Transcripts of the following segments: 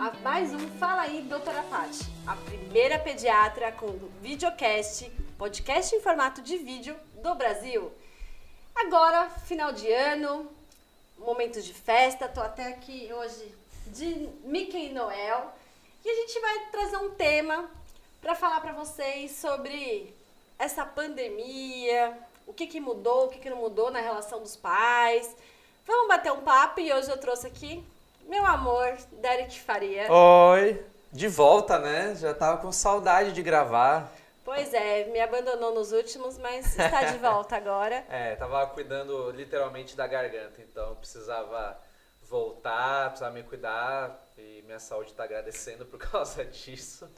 a mais um Fala aí, doutora Pati, a primeira pediatra com videocast, podcast em formato de vídeo do Brasil. Agora, final de ano, momento de festa, tô até aqui hoje de Mickey Noel e a gente vai trazer um tema para falar para vocês sobre essa pandemia, o que, que mudou, o que, que não mudou na relação dos pais. Vamos bater um papo e hoje eu trouxe aqui meu amor, Derek Faria. Oi, de volta, né? Já tava com saudade de gravar. Pois é, me abandonou nos últimos, mas está de volta agora. é, tava cuidando literalmente da garganta, então precisava voltar, precisava me cuidar e minha saúde está agradecendo por causa disso.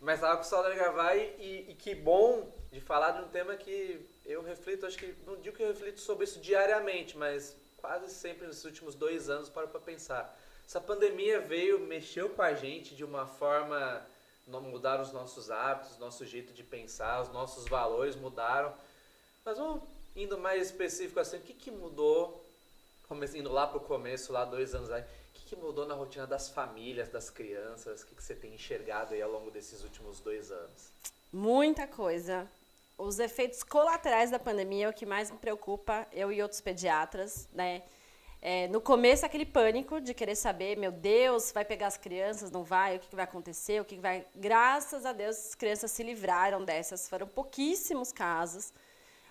Mas tava com saudade de gravar e, e, e, que bom de falar de um tema que eu reflito, acho que não digo que eu reflito sobre isso diariamente, mas quase sempre nos últimos dois anos paro para pensar essa pandemia veio, mexeu com a gente de uma forma, mudar os nossos hábitos, nosso jeito de pensar, os nossos valores mudaram. Mas vamos indo mais específico assim, o que, que mudou, indo lá para o começo, lá dois anos aí, o que, que mudou na rotina das famílias, das crianças? O que, que você tem enxergado aí ao longo desses últimos dois anos? Muita coisa. Os efeitos colaterais da pandemia é o que mais me preocupa, eu e outros pediatras, né? É, no começo, aquele pânico de querer saber, meu Deus, vai pegar as crianças, não vai, o que, que vai acontecer, o que, que vai. Graças a Deus, as crianças se livraram dessas, foram pouquíssimos casos.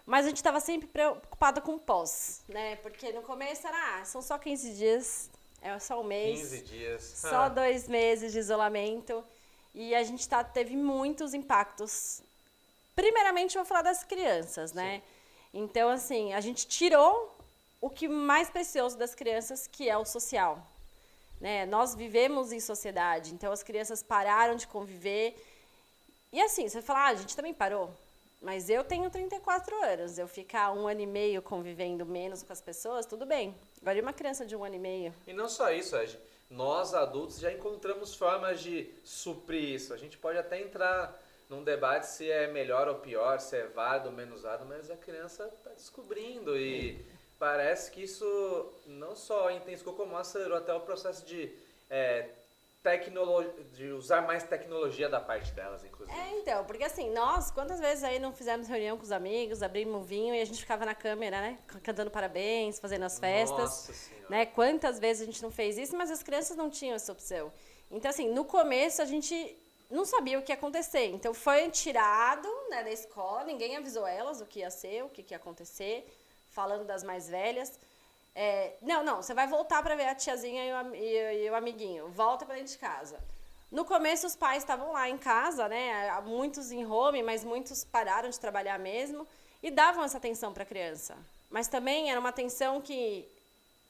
Mas a gente estava sempre preocupada com o pós, né? Porque no começo era, ah, são só 15 dias, é só um mês. 15 dias. Só dois meses de isolamento. E a gente tá, teve muitos impactos. Primeiramente, eu vou falar das crianças, né? Sim. Então, assim, a gente tirou o que mais precioso das crianças, que é o social. Né? Nós vivemos em sociedade, então as crianças pararam de conviver. E assim, você fala, ah, a gente também parou. Mas eu tenho 34 anos, eu ficar um ano e meio convivendo menos com as pessoas, tudo bem. Agora, uma criança de um ano e meio? E não só isso, Ed. Nós, adultos, já encontramos formas de suprir isso. A gente pode até entrar num debate se é melhor ou pior, se é válido ou menos válido, mas a criança está descobrindo e parece que isso não só intensificou, como acelerou até o processo de, é, de usar mais tecnologia da parte delas, inclusive. É, então, porque assim, nós, quantas vezes aí não fizemos reunião com os amigos, abrimos um vinho e a gente ficava na câmera, né? Cantando parabéns, fazendo as festas. Nossa senhora. Né? Quantas vezes a gente não fez isso, mas as crianças não tinham essa opção. Então, assim, no começo a gente não sabia o que ia acontecer. Então, foi tirado né, da escola, ninguém avisou elas o que ia ser, o que, que ia acontecer falando das mais velhas. É, não, não, você vai voltar para ver a tiazinha e o, e, e o amiguinho. Volta para dentro de casa. No começo, os pais estavam lá em casa, né? Muitos em home, mas muitos pararam de trabalhar mesmo e davam essa atenção para a criança. Mas também era uma atenção que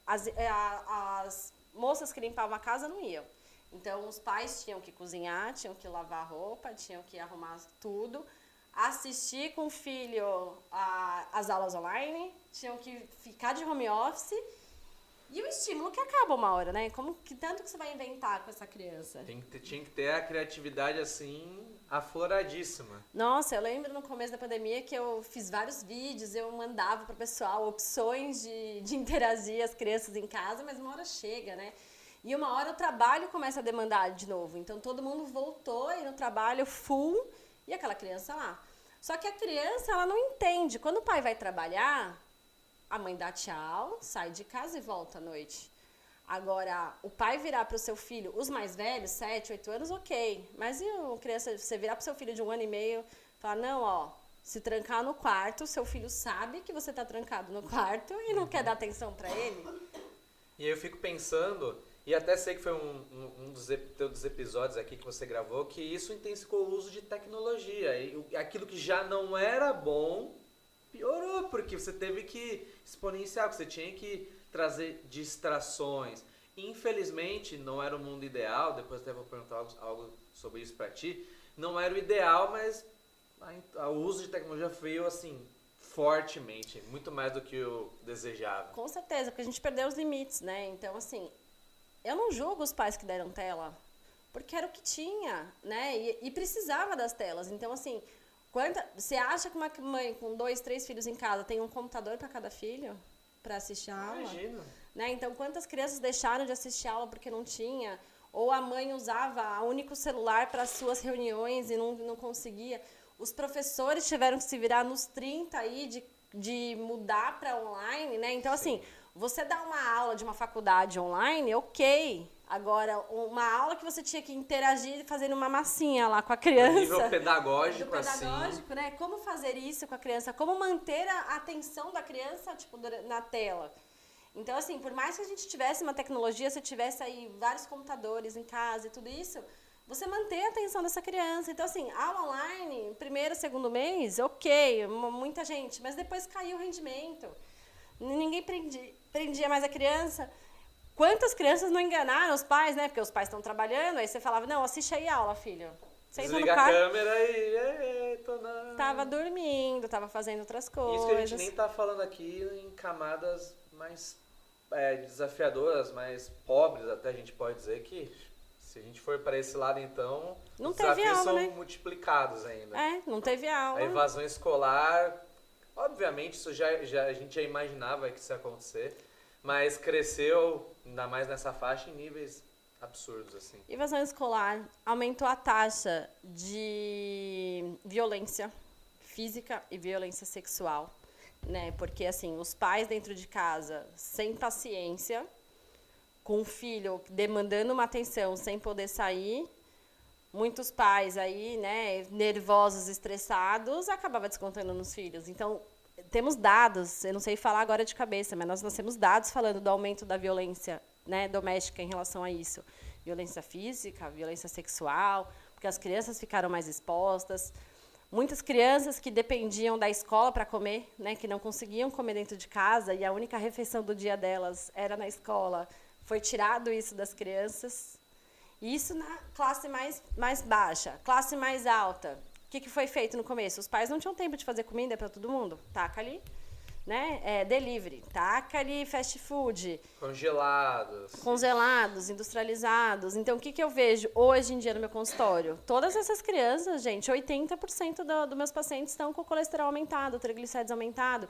as, é, as moças que limpavam a casa não iam. Então, os pais tinham que cozinhar, tinham que lavar roupa, tinham que arrumar tudo assistir com o filho a, as aulas online, tinham que ficar de home office. E o estímulo que acaba uma hora, né? Como que tanto que você vai inventar com essa criança? Tem que ter, tinha que ter a criatividade assim afloradíssima. Nossa, eu lembro no começo da pandemia que eu fiz vários vídeos, eu mandava para o pessoal opções de, de interagir as crianças em casa, mas uma hora chega, né? E uma hora o trabalho começa a demandar de novo. Então todo mundo voltou aí no trabalho full e aquela criança lá. Só que a criança, ela não entende. Quando o pai vai trabalhar, a mãe dá tchau, sai de casa e volta à noite. Agora, o pai virar para o seu filho, os mais velhos, 7, 8 anos, ok. Mas e uma criança, você virar para o seu filho de um ano e meio, falar, não, ó, se trancar no quarto, seu filho sabe que você está trancado no quarto e não quer dar atenção para ele. E aí eu fico pensando e até sei que foi um, um, um dos, dos episódios aqui que você gravou que isso intensificou o uso de tecnologia. E aquilo que já não era bom piorou, porque você teve que exponenciar, você tinha que trazer distrações. Infelizmente, não era o mundo ideal, depois até vou perguntar algo, algo sobre isso para ti. Não era o ideal, mas o uso de tecnologia veio assim fortemente, muito mais do que eu desejava. Com certeza, porque a gente perdeu os limites, né? Então, assim, eu não julgo os pais que deram tela, porque era o que tinha, né? E, e precisava das telas. Então, assim, quanta, você acha que uma mãe com dois, três filhos em casa tem um computador para cada filho para assistir a aula? Imagina. Né? Então, quantas crianças deixaram de assistir a aula porque não tinha? ou a mãe usava o único celular para as suas reuniões e não, não conseguia. Os professores tiveram que se virar nos 30 aí de, de mudar para online, né? Então, assim, você dá uma aula de uma faculdade online, ok. Agora, uma aula que você tinha que interagir fazendo uma massinha lá com a criança. No nível pedagógico, pedagógico, assim. né? Como fazer isso com a criança? Como manter a atenção da criança, tipo, na tela? Então, assim, por mais que a gente tivesse uma tecnologia, se tivesse aí vários computadores em casa e tudo isso, você manter a atenção dessa criança. Então, assim, aula online, primeiro, segundo mês, ok, muita gente, mas depois caiu o rendimento. Ninguém prendia, prendia mais a criança. Quantas crianças não enganaram os pais, né? Porque os pais estão trabalhando, aí você falava, não, assiste aí a aula, filho. Desliga a câmera e... tô na... Tava dormindo, tava fazendo outras coisas. Isso que a gente nem tá falando aqui em camadas mais é, desafiadoras, mais pobres, até a gente pode dizer que se a gente for para esse lado, então, não os desafios aula, são né? multiplicados ainda. É, não teve aula. A evasão escolar, obviamente, isso já, já a gente já imaginava que isso ia acontecer, mas cresceu, ainda mais nessa faixa, em níveis absurdos, assim. Evasão escolar aumentou a taxa de violência física e violência sexual né? Porque assim, os pais dentro de casa sem paciência, com o filho demandando uma atenção sem poder sair, muitos pais aí, né, nervosos, estressados, acabava descontando nos filhos. Então, temos dados, eu não sei falar agora de cabeça, mas nós, nós temos dados falando do aumento da violência, né, doméstica em relação a isso. Violência física, violência sexual, porque as crianças ficaram mais expostas. Muitas crianças que dependiam da escola para comer, né, que não conseguiam comer dentro de casa e a única refeição do dia delas era na escola, foi tirado isso das crianças. Isso na classe mais, mais baixa. Classe mais alta. O que, que foi feito no começo? Os pais não tinham tempo de fazer comida para todo mundo. Taca ali né? É, delivery, taca ali fast food. Congelados. Congelados, industrializados. Então, o que, que eu vejo hoje em dia no meu consultório? Todas essas crianças, gente, 80% dos do meus pacientes estão com colesterol aumentado, triglicérides aumentado.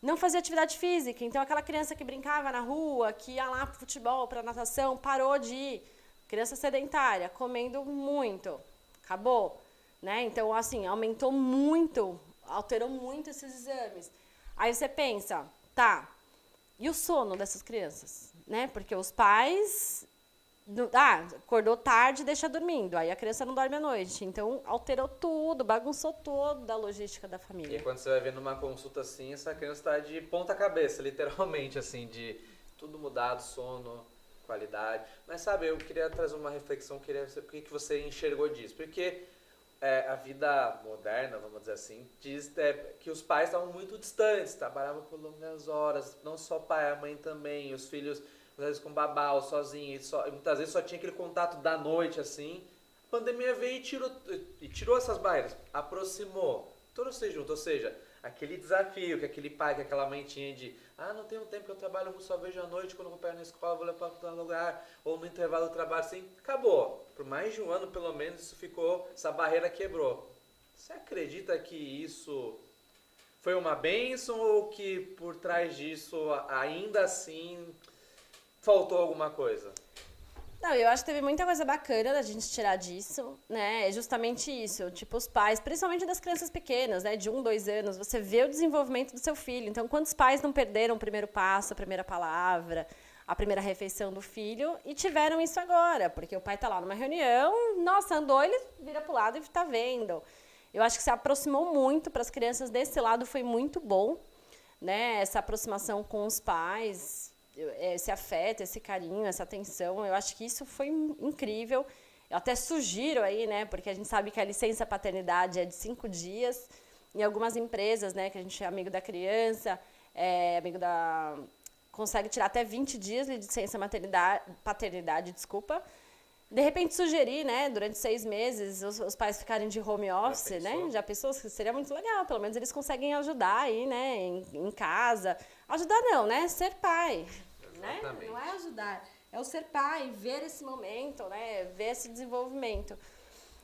Não fazia atividade física. Então, aquela criança que brincava na rua, que ia lá para futebol, para natação, parou de ir. Criança sedentária, comendo muito. Acabou. Né? Então, assim, aumentou muito, alterou muito esses exames. Aí você pensa, tá, e o sono dessas crianças? Né? Porque os pais. Ah, acordou tarde deixa dormindo. Aí a criança não dorme à noite. Então alterou tudo, bagunçou toda a logística da família. E quando você vai ver numa consulta assim, essa criança está de ponta cabeça, literalmente, assim, de tudo mudado, sono, qualidade. Mas sabe, eu queria trazer uma reflexão, queria saber o que você enxergou disso. Porque é, a vida moderna, vamos dizer assim, diz é, que os pais estavam muito distantes, trabalhavam por longas horas, não só o pai, a mãe também, os filhos, às vezes com babá ou sozinho, só, muitas vezes só tinha aquele contato da noite, assim. A pandemia veio e tirou, e tirou essas barreiras, aproximou, todos se ou seja, aquele desafio que aquele pai, que aquela mãe tinha de ah, não tenho tempo que eu trabalho só vejo à noite, quando eu vou pegar na escola, vou levar para outro lugar, ou no intervalo do trabalho, assim, acabou. Por mais de um ano, pelo menos, isso ficou, essa barreira quebrou. Você acredita que isso foi uma benção ou que por trás disso, ainda assim, faltou alguma coisa? Não, eu acho que teve muita coisa bacana da gente tirar disso, né? É justamente isso. Tipo, os pais, principalmente das crianças pequenas, né? De um, dois anos, você vê o desenvolvimento do seu filho. Então, quantos pais não perderam o primeiro passo, a primeira palavra, a primeira refeição do filho e tiveram isso agora? Porque o pai tá lá numa reunião, nossa, andou, ele vira pro lado e tá vendo. Eu acho que se aproximou muito para as crianças desse lado, foi muito bom, né? Essa aproximação com os pais, esse afeto, esse carinho, essa atenção. Eu acho que isso foi incrível. Eu até sugiro aí, né, porque a gente sabe que a licença paternidade é de cinco dias. Em algumas empresas, né, que a gente é amigo da criança, é amigo da consegue tirar até 20 dias de licença maternidade, paternidade, desculpa. De repente sugerir, né, durante seis meses, os, os pais ficarem de home office, Já né? Já pensou? Seria muito legal, pelo menos eles conseguem ajudar aí, né, em, em casa. Ajudar não, né? Ser pai. Né? Não é ajudar, é o ser pai, ver esse momento, né? Ver esse desenvolvimento.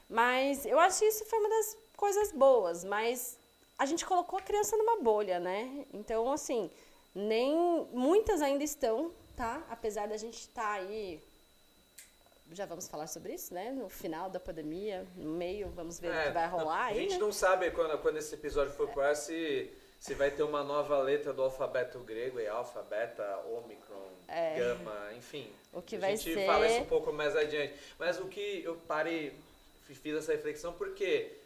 Mas eu acho que isso foi uma das coisas boas, mas a gente colocou a criança numa bolha, né? Então, assim, nem muitas ainda estão, tá? Apesar da gente estar tá aí já vamos falar sobre isso, né? No final da pandemia, no meio, vamos ver é, o que vai rolar aí. A gente né? não sabe quando, quando esse episódio for pro ar se, se vai ter uma nova letra do alfabeto grego, e alfa, beta, ômicron, é. gama, enfim. O que vai ser... A gente fala isso um pouco mais adiante. Mas o que eu parei, fiz essa reflexão porque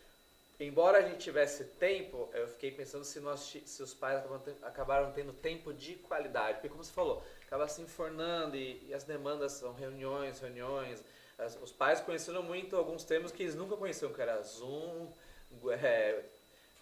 embora a gente tivesse tempo, eu fiquei pensando se, nós, se os pais acabaram tendo tempo de qualidade. Porque, como você falou, acaba se infornando e, e as demandas são reuniões, reuniões. As, os pais conheceram muito alguns termos que eles nunca conheciam, que era Zoom, é,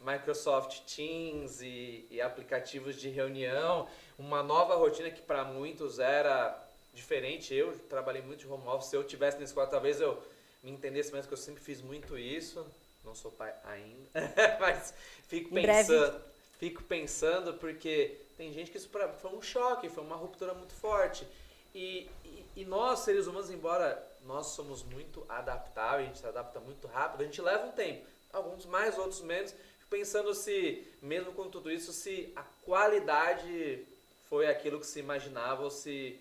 Microsoft Teams e, e, aplicativos de reunião. Uma nova rotina que para muitos era diferente. Eu trabalhei muito de home office. Se eu tivesse nesse quadro, talvez eu me entendesse mais, que eu sempre fiz muito isso. Não sou pai ainda, mas fico em pensando, breve. fico pensando porque tem gente que isso pra, foi um choque, foi uma ruptura muito forte. E, e, e, nós, seres humanos, embora nós somos muito adaptáveis, a gente se adapta muito rápido, a gente leva um tempo. Alguns mais, outros menos. Pensando se, mesmo com tudo isso, se a qualidade foi aquilo que se imaginava ou se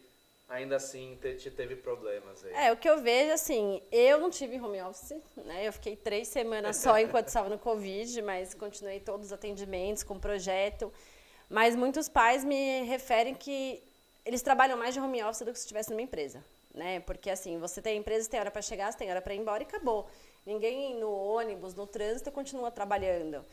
ainda assim te, teve problemas aí? É, o que eu vejo, assim, eu não tive home office, né? Eu fiquei três semanas só enquanto estava no Covid, mas continuei todos os atendimentos com projeto. Mas muitos pais me referem que eles trabalham mais de home office do que se estivesse numa empresa, né? Porque, assim, você tem empresa, tem hora para chegar, você tem hora para ir embora e acabou. Ninguém no ônibus, no trânsito, continua trabalhando.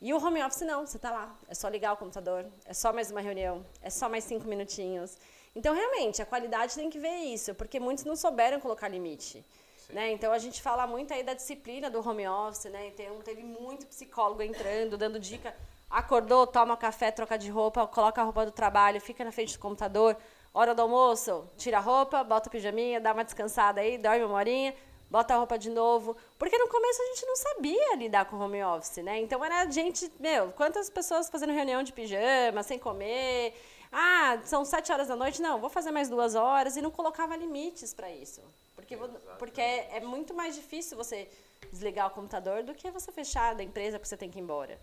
E o home office não, você está lá, é só ligar o computador, é só mais uma reunião, é só mais cinco minutinhos. Então, realmente, a qualidade tem que ver isso, porque muitos não souberam colocar limite. Né? Então, a gente fala muito aí da disciplina do home office, né? Então, teve muito psicólogo entrando, dando dica. Acordou, toma café, troca de roupa, coloca a roupa do trabalho, fica na frente do computador. Hora do almoço, tira a roupa, bota o pijaminha, dá uma descansada aí, dorme uma horinha, bota a roupa de novo. Porque no começo a gente não sabia lidar com home office, né? Então era gente, meu, quantas pessoas fazendo reunião de pijama, sem comer. Ah, são sete horas da noite, não, vou fazer mais duas horas e não colocava limites para isso. Porque, porque é, é, muito mais difícil você desligar o computador do que você fechar da empresa porque você tem que ir embora.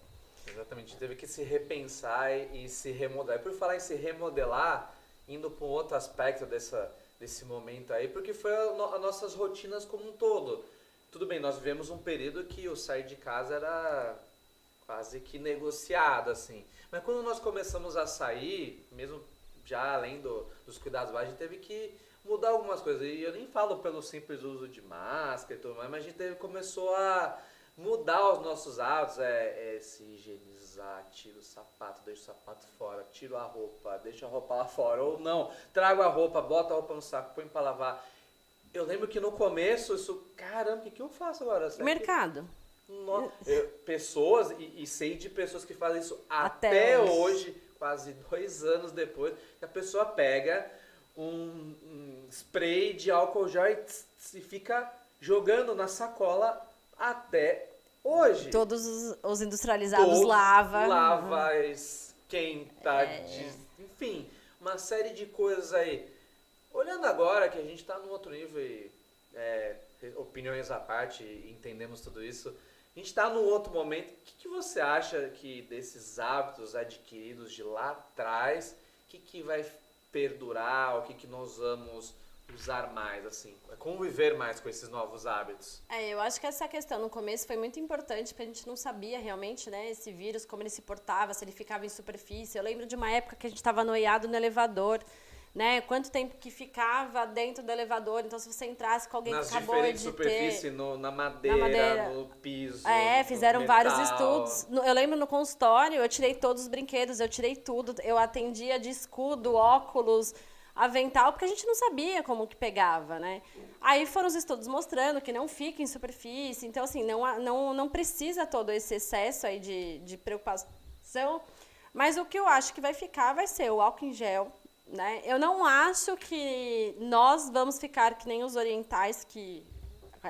Exatamente, teve que se repensar e, e se remodelar. E por falar em se remodelar, indo para um outro aspecto dessa, desse momento aí, porque foi as no, nossas rotinas como um todo. Tudo bem, nós vivemos um período que o sair de casa era quase que negociado, assim. Mas quando nós começamos a sair, mesmo já além do, dos cuidados a gente teve que mudar algumas coisas. E eu nem falo pelo simples uso de máscara e tudo mais, mas a gente teve, começou a mudar os nossos hábitos, é, é se higienizar, tira o sapato, deixa o sapato fora, tira a roupa, deixa a roupa lá fora, ou não, trago a roupa, bota a roupa no saco, põe para lavar. Eu lembro que no começo, isso, caramba, o que, que eu faço agora? Será Mercado. Que no, eu, pessoas, e, e, sei de pessoas que fazem isso até, até hoje. hoje, quase dois anos depois, que a pessoa pega um, um spray de álcool gel e, e fica jogando na sacola até hoje. Todos os, os industrializados Todos lava. Lava, uhum. esquenta, é. enfim, uma série de coisas aí. Olhando agora que a gente está num outro nível e é, opiniões à parte, entendemos tudo isso. A gente está num outro momento. O que, que, você acha que desses hábitos adquiridos de lá atrás, o que, que vai perdurar, o que, que nós vamos usar mais, assim, conviver mais com esses novos hábitos? É, eu acho que essa questão no começo foi muito importante, porque a gente não sabia realmente, né, esse vírus, como ele se portava, se ele ficava em superfície. Eu lembro de uma época que a gente estava noiado no elevador, né? Quanto tempo que ficava dentro do elevador. Então, se você entrasse com alguém Nas que acabou de superfície, ter... No, na, madeira, na madeira, no piso. É, fizeram vários estudos. Eu lembro no consultório, eu tirei todos os brinquedos, eu tirei tudo. Eu atendia de escudo, óculos, avental, porque a gente não sabia como que pegava, né? Aí foram os estudos mostrando que não fica em superfície. Então, assim, não, não, não precisa todo esse excesso aí de, de preocupação. Mas o que eu acho que vai ficar vai ser o álcool em gel, né? Eu não acho que nós vamos ficar que nem os orientais que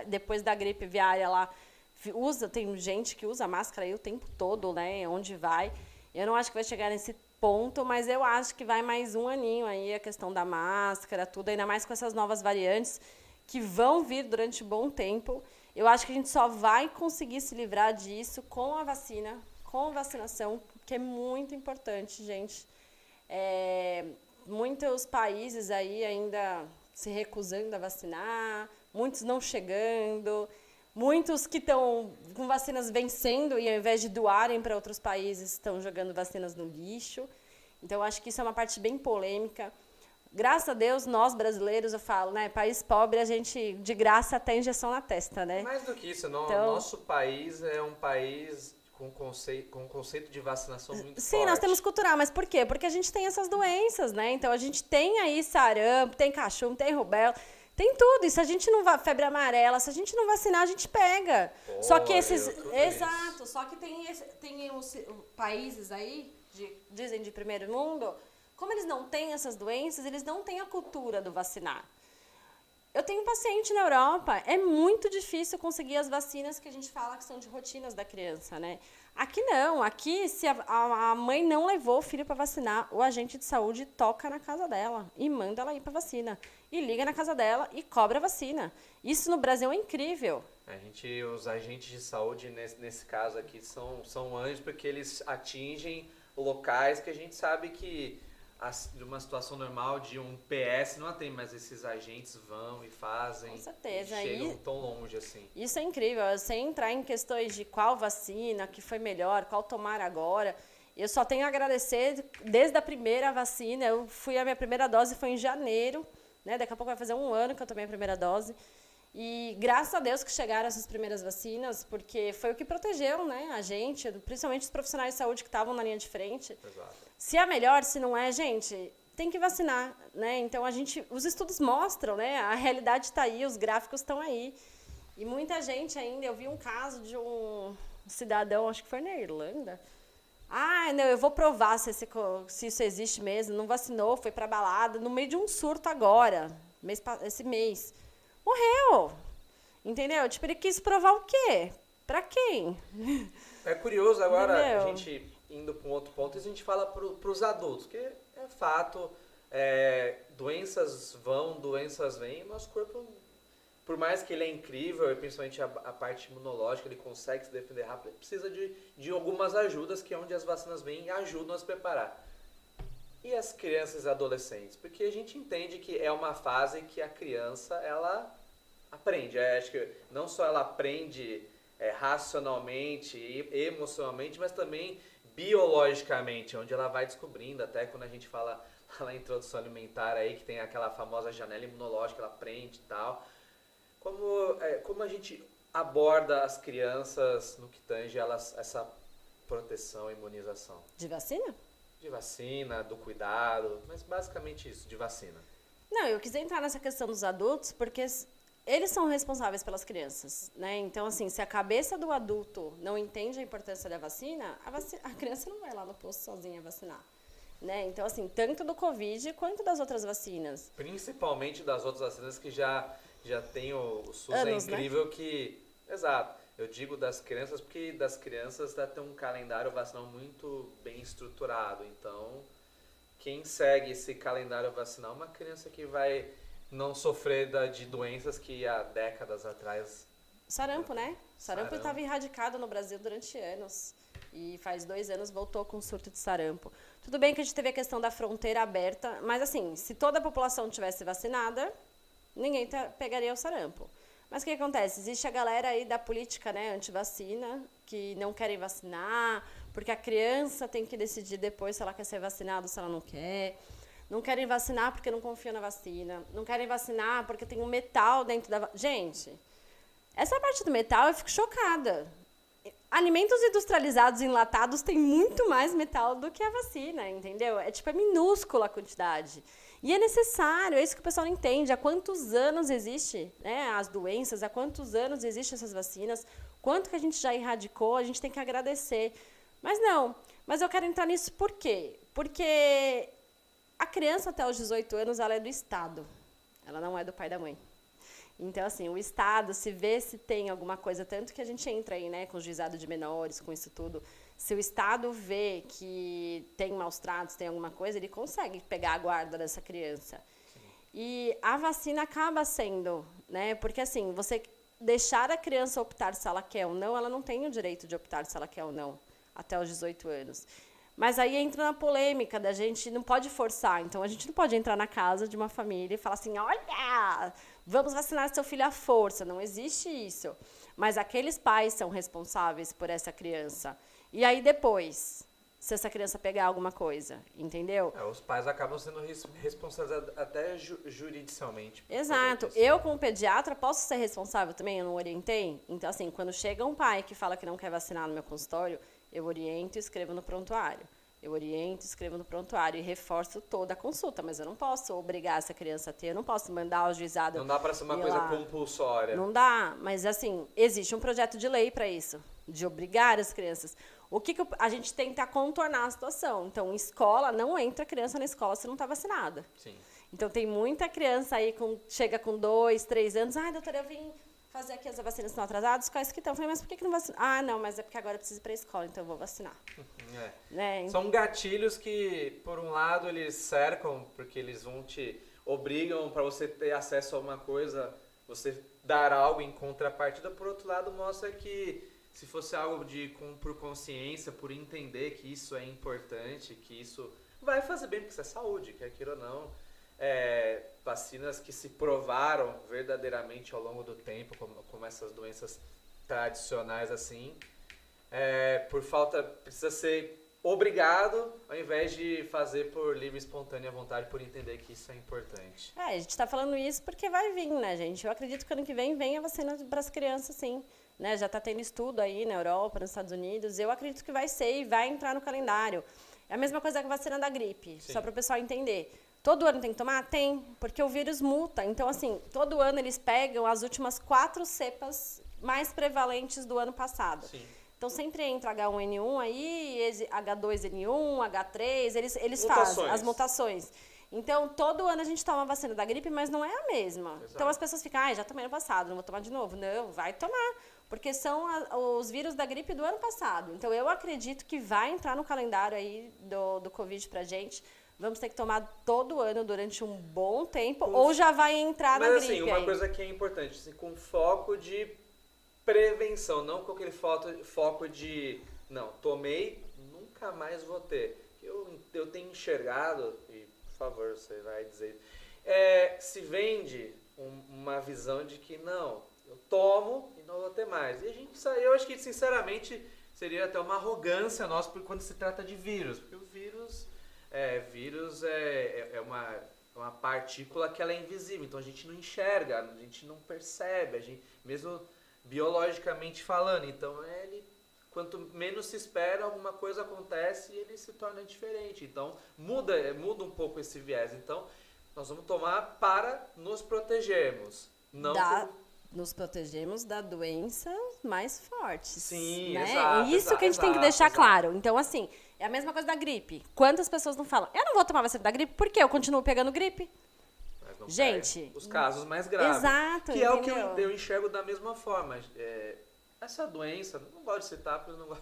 depois da gripe aviária lá usa, tem gente que usa máscara aí o tempo todo, né? Onde vai. Eu não acho que vai chegar nesse ponto, mas eu acho que vai mais um aninho aí a questão da máscara, tudo, ainda mais com essas novas variantes que vão vir durante um bom tempo. Eu acho que a gente só vai conseguir se livrar disso com a vacina, com a vacinação, que é muito importante, gente. É, muitos países aí ainda se recusando a vacinar, muitos não chegando, muitos que estão com vacinas vencendo e ao invés de doarem para outros países, estão jogando vacinas no lixo. Então, acho que isso é uma parte bem polêmica. Graças a Deus, nós brasileiros, eu falo, né? País pobre, a gente de graça até injeção na testa, né? Mais do que isso, no, então, nosso país é um país com conceito, com conceito de vacinação muito Sim, forte. nós temos cultural, mas por quê? Porque a gente tem essas doenças, né? Então a gente tem aí sarampo, tem cachumbo, tem rubéola, tem tudo. E se a gente não vai febre amarela, se a gente não vacinar, a gente pega. Pô, só que esses exato, só que tem esse, tem os países aí de, dizem de primeiro mundo, como eles não têm essas doenças, eles não têm a cultura do vacinar. Eu tenho paciente na Europa, é muito difícil conseguir as vacinas que a gente fala que são de rotinas da criança, né? Aqui não, aqui se a, a mãe não levou o filho para vacinar, o agente de saúde toca na casa dela e manda ela ir para vacina. E liga na casa dela e cobra a vacina. Isso no Brasil é incrível. A gente, os agentes de saúde, nesse, nesse caso aqui, são, são anjos porque eles atingem locais que a gente sabe que de uma situação normal de um PS não tem, mas esses agentes vão e fazem. Com certeza. E chegam e tão longe assim. Isso é incrível. Sem entrar em questões de qual vacina que foi melhor, qual tomar agora. Eu só tenho a agradecer desde a primeira vacina. Eu fui a minha primeira dose foi em janeiro, né? Daqui a pouco vai fazer um ano que eu tomei a primeira dose. E graças a Deus que chegaram essas primeiras vacinas, porque foi o que protegeu né, a gente, principalmente os profissionais de saúde que estavam na linha de frente. Exato. Se é melhor, se não é, gente, tem que vacinar. Né? Então, a gente, os estudos mostram, né? a realidade está aí, os gráficos estão aí. E muita gente ainda, eu vi um caso de um cidadão, acho que foi na Irlanda. Ah, não, eu vou provar se, esse, se isso existe mesmo. Não vacinou, foi para balada, no meio de um surto agora, mês, esse mês morreu. Entendeu? Tipo, ele quis provar o quê? Pra quem? É curioso agora Entendeu? a gente indo para um outro ponto, a gente fala para os adultos, que é fato, é, doenças vão, doenças vêm, nosso corpo, por mais que ele é incrível, principalmente a, a, parte imunológica, ele consegue se defender rápido, ele precisa de, de algumas ajudas, que é onde as vacinas vêm e ajudam a se preparar. E as crianças e adolescentes? Porque a gente entende que é uma fase que a criança, ela aprende. É, acho que não só ela aprende é, racionalmente e emocionalmente, mas também biologicamente, onde ela vai descobrindo, até quando a gente fala lá na introdução alimentar aí, que tem aquela famosa janela imunológica, ela aprende e tal. Como, é, como a gente aborda as crianças no que tange elas, essa proteção e imunização? De vacina? De vacina, do cuidado, mas basicamente isso, de vacina. Não, eu quis entrar nessa questão dos adultos porque eles são responsáveis pelas crianças, né? Então, assim, se a cabeça do adulto não entende a importância da vacina, a, vacina, a criança não vai lá no posto sozinha vacinar. Né? Então, assim, tanto do Covid quanto das outras vacinas. Principalmente das outras vacinas que já, já tem o, o SUS é Anos, é incrível né? que... Exato eu digo das crianças porque das crianças dá ter um calendário vacinal muito bem estruturado. Então, quem segue esse calendário vacinal é uma criança que vai não sofrer da, de doenças que há décadas atrás. Sarampo, né? Sarampo estava erradicado no Brasil durante anos. E faz dois anos voltou com surto de sarampo. Tudo bem que a gente teve a questão da fronteira aberta, mas assim, se toda a população tivesse vacinada, ninguém pegaria o sarampo. Mas o que acontece? Existe a galera aí da política, né, anti-vacina, que não querem vacinar, porque a criança tem que decidir depois se ela quer ser vacinada ou se ela não quer. Não querem vacinar porque não confiam na vacina. Não querem vacinar porque tem um metal dentro da. Gente, essa parte do metal eu fico chocada. Alimentos industrializados enlatados têm muito mais metal do que a vacina, entendeu? É tipo, é minúscula a quantidade. E é necessário, é isso que o pessoal não entende. Há quantos anos existe né, as doenças, há quantos anos existem essas vacinas, quanto que a gente já erradicou, a gente tem que agradecer. Mas não, mas eu quero entrar nisso por quê? Porque a criança até os 18 anos, ela é do Estado, ela não é do pai da mãe. Então, assim, o Estado se vê se tem alguma coisa, tanto que a gente entra aí, né, com o juizado de menores, com isso tudo, se o Estado vê que tem maus tratos, tem alguma coisa, ele consegue pegar a guarda dessa criança. E a vacina acaba sendo, né? Porque assim, você deixar a criança optar se ela quer ou não, ela não tem o direito de optar se ela quer ou não, até os 18 anos. Mas aí entra na polêmica da gente não pode forçar. Então a gente não pode entrar na casa de uma família e falar assim: olha, vamos vacinar seu filho à força. Não existe isso. Mas aqueles pais são responsáveis por essa criança. E aí depois, se essa criança pegar alguma coisa, entendeu? É, os pais acabam sendo responsáveis até ju juridicamente. Exato. Eu, como pediatra, posso ser responsável também? Eu não orientei? Então, assim, quando chega um pai que fala que não quer vacinar no meu consultório, eu oriento e escrevo no prontuário. Eu oriento, escrevo no prontuário e reforço toda a consulta, mas eu não posso obrigar essa criança a ter, eu não posso mandar ao juizado. Não dá para ser uma coisa lá. compulsória. Não dá, mas assim, existe um projeto de lei para isso, de obrigar as crianças. O que, que, a gente tenta contornar a situação? Então, escola, não entra criança na escola se não está vacinada. Sim. Então, tem muita criança aí com chega com dois, três anos. Ai, doutora, eu vim fazer aqui as vacinas estão atrasadas, quais que estão? Eu falei, mas por que, que não vacina? Ah, não, mas é porque agora eu preciso ir para a escola, então eu vou vacinar. É. Né? São gatilhos que, por um lado, eles cercam, porque eles vão te obrigam para você ter acesso a uma coisa, você dar algo em contrapartida. Por outro lado, mostra que se fosse algo de com, por consciência, por entender que isso é importante, que isso vai fazer bem, porque isso é saúde, quer queira ou não é, vacinas que se provaram verdadeiramente ao longo do tempo, como, como essas doenças tradicionais assim, é, por falta, precisa ser obrigado, ao invés de fazer por livre, espontânea vontade, por entender que isso é importante. É, a gente está falando isso porque vai vir, né, gente? Eu acredito que ano que vem vem a vacina para as crianças, sim. Né? Já está tendo estudo aí na Europa, nos Estados Unidos. Eu acredito que vai ser e vai entrar no calendário. É a mesma coisa com a vacina da gripe, sim. só para o pessoal entender. Todo ano tem que tomar? Tem, porque o vírus muta. Então, assim, todo ano eles pegam as últimas quatro cepas mais prevalentes do ano passado. Sim. Então, sempre entra H1N1 aí, H2N1, H3, eles, eles fazem as mutações. Então, todo ano a gente toma a vacina da gripe, mas não é a mesma. Exato. Então, as pessoas ficam, ah, já tomei no passado, não vou tomar de novo. Não, vai tomar, porque são a, os vírus da gripe do ano passado. Então, eu acredito que vai entrar no calendário aí do, do Covid pra gente vamos ter que tomar todo ano durante um bom tempo, com... ou já vai entrar Mas, na assim, gripe? Mas assim, uma aí? coisa que é importante, assim, com foco de prevenção, não com aquele foco, foco de, não, tomei, nunca mais vou ter. Eu, eu tenho enxergado, e por favor, você vai dizer, é, se vende um, uma visão de que não, eu tomo e não vou ter mais. E a gente, eu acho que sinceramente seria até uma arrogância nossa quando se trata de vírus é, vírus é, é, é uma, uma partícula que ela é invisível, então a gente não enxerga, a gente não percebe, a gente, mesmo biologicamente falando. Então ele, quanto menos se espera, alguma coisa acontece e ele se torna diferente. Então muda, muda um pouco esse viés. Então nós vamos tomar para nos protegermos, não da, por... nos protegemos da doença mais fortes. Sim, né? exato, é isso exato, que a gente exato, tem que deixar exato. claro. Então assim, é a mesma coisa da gripe. Quantas pessoas não falam? Eu não vou tomar vacina da gripe porque eu continuo pegando gripe. Gente. Os casos mais graves. Exato. Que entendeu? é o que eu, eu, enxergo da mesma forma. É, essa doença, não gosto de citar porque não,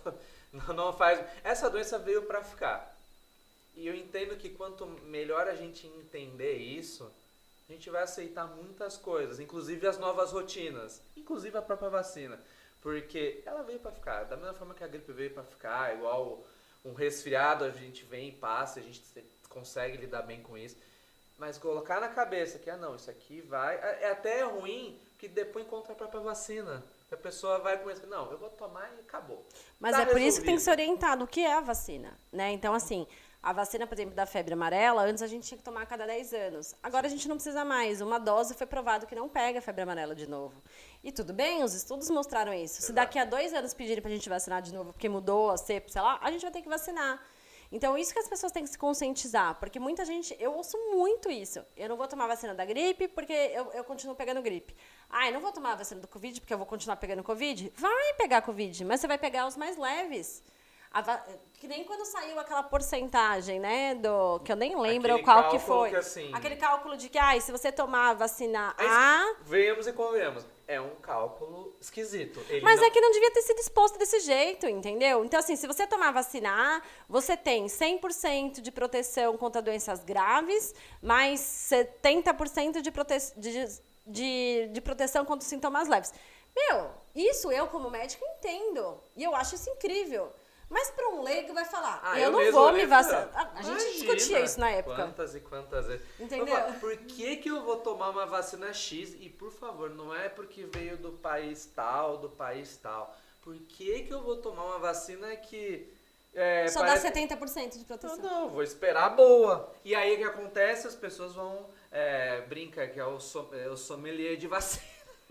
não, não faz. Essa doença veio para ficar. E eu entendo que quanto melhor a gente entender isso, a gente vai aceitar muitas coisas, inclusive as novas rotinas, inclusive a própria vacina. Porque ela veio para ficar. Da mesma forma que a gripe veio para ficar, igual um resfriado, a gente vem e passa, a gente consegue lidar bem com isso. Mas colocar na cabeça que, ah, não, isso aqui vai. É, é até ruim que depois encontra a própria vacina. A pessoa vai começar, não, eu vou tomar e acabou. Mas tá é por resolvido. isso que tem que ser orientado o que é a vacina, né? Então, assim, a vacina, por exemplo, da febre amarela, antes a gente tinha que tomar a cada 10 anos. Agora a gente não precisa mais. Uma dose foi provado que não pega a febre amarela de novo. E tudo bem, os estudos mostraram isso. Exato. Se daqui a dois anos pedirem para a gente vacinar de novo porque mudou a cepa, sei lá, a gente vai ter que vacinar. Então, isso que as pessoas têm que se conscientizar, porque muita gente, eu ouço muito isso. Eu não vou tomar vacina da gripe porque eu, eu continuo pegando gripe. Ah, eu não vou tomar a vacina do Covid porque eu vou continuar pegando Covid? Vai pegar Covid, mas você vai pegar os mais leves. Va... Que nem quando saiu aquela porcentagem, né? Do... Que eu nem lembro Aquele qual que foi. Que, assim... Aquele cálculo de que, ah, se você tomar a vacina A. Venhamos e convenhamos. É um cálculo esquisito. Ele Mas não... é que não devia ter sido exposto desse jeito, entendeu? Então, assim, se você tomar a vacina A, você tem 100% de proteção contra doenças graves, mais 70% de, prote... de, de, de proteção contra sintomas leves. Meu, isso eu, como médico, entendo. E eu acho isso incrível. Mas para um leigo vai falar, Ah, eu, eu não vou me vacinar. A, a gente discutia isso na época. Quantas e quantas vezes. Entendeu? Por que, que eu vou tomar uma vacina X? E por favor, não é porque veio do país tal, do país tal. Por que, que eu vou tomar uma vacina que. É, Só parece- dá 70% de Não, proteção. não, vou esperar a boa. E aí o que acontece? As pessoas vão. É, brinca que é o, som, é o sommelier de vacina.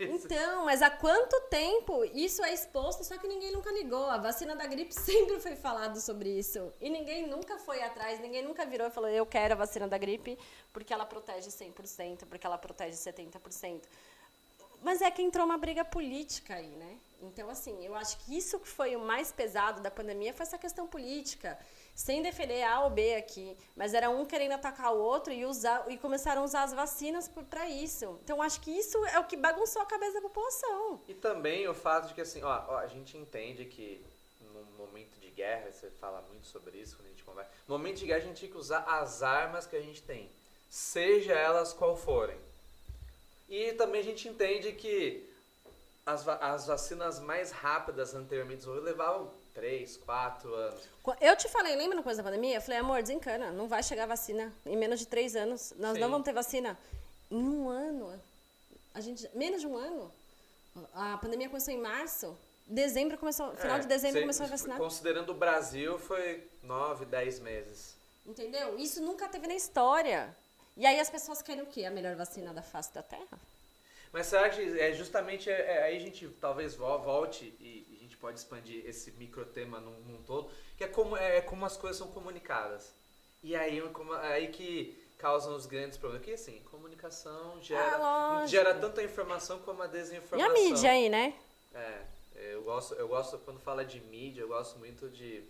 Então, mas há quanto tempo isso é exposto, só que ninguém nunca ligou. A vacina da gripe sempre foi falado sobre isso. E ninguém nunca foi atrás, ninguém nunca virou e falou, eu quero a vacina da gripe porque ela protege 100%, porque ela protege 70%. Mas é que entrou uma briga política aí, né? Então, assim, eu acho que isso que foi o mais pesado da pandemia foi essa questão política. Sem defender A ou B aqui, mas era um querendo atacar o outro e, usar, e começaram a usar as vacinas para isso. Então, acho que isso é o que bagunçou a cabeça da população. E também o fato de que, assim, ó, ó, a gente entende que no momento de guerra, você fala muito sobre isso quando a gente conversa, no momento de guerra a gente tem que usar as armas que a gente tem, seja elas qual forem. E também a gente entende que as, as vacinas mais rápidas anteriormente desenvolvidas levavam 3, 4 anos. Eu te falei, lembra no coisa da pandemia? Eu falei, amor, desencana, não vai chegar vacina em menos de três anos. Nós Sim. não vamos ter vacina. Em um ano, a gente, menos de um ano. A pandemia começou em março. Dezembro começou, final de É, dezembro se- começou a vacinar. Considerando o Brasil, foi 9, 10 meses. Entendeu? Isso nunca teve na história. E aí as pessoas querem o quê? A melhor vacina da face da Terra? Mas será que é justamente é, é, aí a gente talvez vo- volte e, e a gente pode expandir esse micro tema num, num todo, que é como, é como as coisas são comunicadas. E aí, é como- aí que causam os grandes problemas. Que assim, comunicação gera, Ah, gera tanto a informação como a E desinformação. a mídia aí, né? É, eu gosto, eu gosto, quando fala de mídia, eu gosto muito de,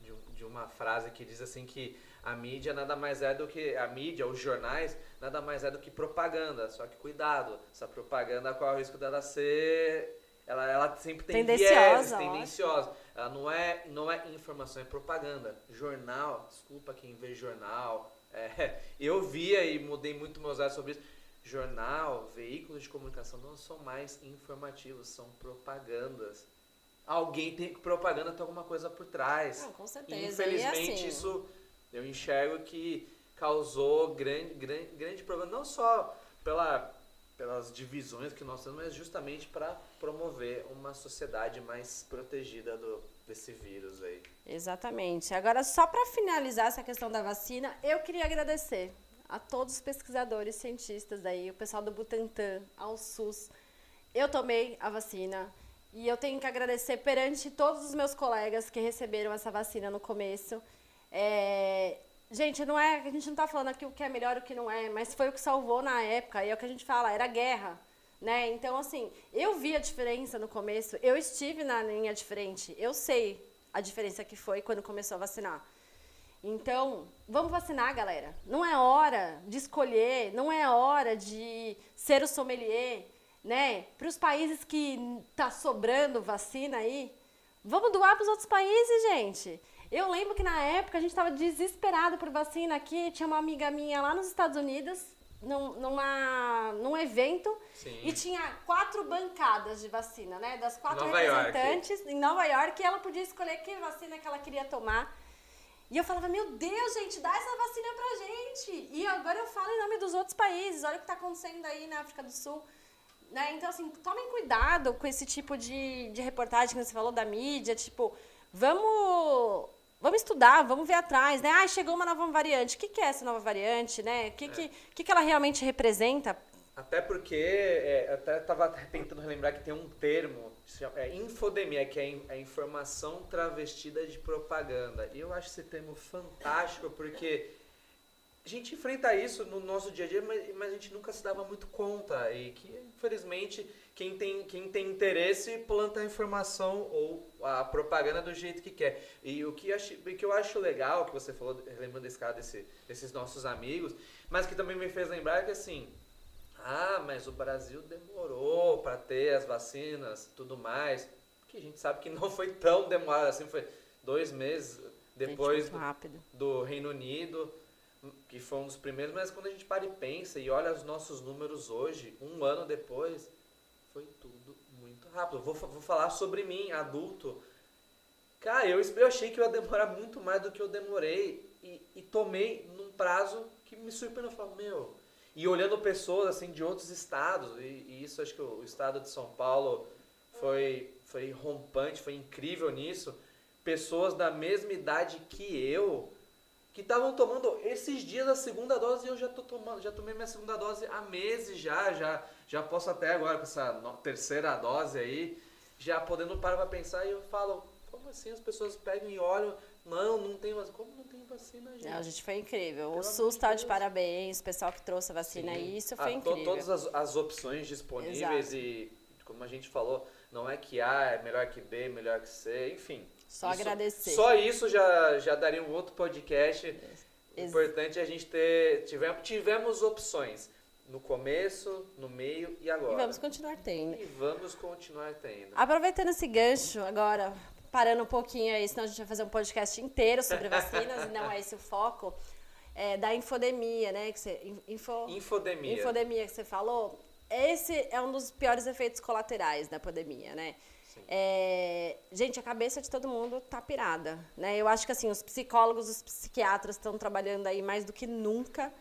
de, de uma frase que diz assim que a mídia nada mais é do que, a mídia, os jornais, nada mais é do que propaganda, só que cuidado, essa propaganda corre o risco dela ser, ela, ela sempre tem viés, tendenciosa, ela não é, não é informação, é propaganda, jornal, desculpa quem vê jornal, é, eu via e mudei muito meus olhos sobre isso, jornal, veículos de comunicação não são mais informativos, são propagandas. Alguém tem propaganda tem alguma coisa por trás. Não, com certeza. E infelizmente assim, isso eu enxergo que causou grande, grande, grande problema, não só pela, pelas divisões que nós temos, mas justamente para promover uma sociedade mais protegida do, desse vírus aí. Exatamente. Agora, só para finalizar essa questão da vacina, eu queria agradecer a todos os pesquisadores, cientistas aí, o pessoal do Butantan, ao SUS. Eu tomei a vacina e eu tenho que agradecer perante todos os meus colegas que receberam essa vacina no começo. É, Gente, não é, a gente não está falando aqui o que é melhor e o que não é, mas foi o que salvou na época, e é o que a gente fala, era guerra. Né? Então, assim, eu vi a diferença no começo, eu estive na linha de frente, eu sei a diferença que foi quando começou a vacinar. Então, vamos vacinar, galera. Não é hora de escolher, não é hora de ser o sommelier, né? Para os países que tá sobrando vacina aí, vamos doar para os outros países, gente. Eu lembro que na época a gente estava desesperado por vacina aqui. Tinha uma amiga minha lá nos Estados Unidos, num, numa, num evento, Sim. e tinha quatro bancadas de vacina, né? Das quatro Nova York. representantes em Nova York, e ela podia escolher que vacina que ela queria tomar. E eu falava, meu Deus, gente, dá essa vacina pra gente. E agora eu falo em nome dos outros países. Olha o que tá acontecendo aí na África do Sul. Né? Então, assim, tomem cuidado com esse tipo de, de reportagem que você falou da mídia. Tipo, vamos, vamos estudar, vamos ver atrás, né? Ah, chegou uma nova variante. O que, que é essa nova variante, né? O que, que, que, que ela realmente representa? Até porque, é, eu até estava tentando relembrar que tem um termo, chama- é infodemia, que é in- a informação travestida de propaganda. E eu acho esse termo fantástico porque a gente enfrenta isso no nosso dia a dia, mas, mas a gente nunca se dava muito conta. E que, infelizmente, quem tem, quem tem interesse planta a informação ou a propaganda do jeito que quer. E o que, eu acho, que eu acho legal, que você falou, lembrando desse cara, desse, desses nossos amigos, mas que também me fez lembrar que, assim, ah, mas o Brasil demorou para ter as vacinas tudo mais. Que a gente sabe que não foi tão demorado assim, foi dois meses depois Gente, muito rápido. do Reino Unido, que foi um dos primeiros, mas quando a gente para e pensa e olha os nossos números hoje, um ano depois, foi tudo muito rápido. Vou, vou falar sobre mim, adulto. Cara, eu, eu achei que eu ia demorar muito mais do que eu demorei e, e tomei num prazo que me surpreendeu. Eu falo, meu. E olhando pessoas assim de outros estados, e, e isso acho que o, o estado de São Paulo foi, foi rompante, foi incrível nisso. Pessoas da mesma idade que eu, que estavam tomando esses dias a segunda dose e eu já tô tomando, já tomei minha segunda dose há meses já, já, já posso até agora com essa terceira dose aí, já podendo parar para pensar e eu falo, como assim as pessoas pegam e olham, não, não tem vacina, como não tem vacina, gente? Não, gente, foi incrível. Pelo o SUS tá de parabéns, o pessoal que trouxe a vacina, Sim. isso foi ah, incrível. Todas as, as opções disponíveis Exato. e, como a gente falou, não é que A é melhor que B, melhor que C, enfim. Só isso, agradecer. Só isso já, já daria um outro podcast. O importante é a gente ter. Tivemos, tivemos opções no começo, no meio e agora. E vamos continuar tendo. E vamos continuar tendo. Aproveitando esse gancho agora, parando um pouquinho aí, senão a gente vai fazer um podcast inteiro sobre vacinas, e não é esse o foco, é, da infodemia, né? Que você, info, infodemia. Infodemia que você falou. Esse é um dos piores efeitos colaterais da pandemia, né? É, gente, a cabeça de todo mundo tá pirada, né? Eu acho que assim, os psicólogos, os psiquiatras estão trabalhando aí mais do que nunca.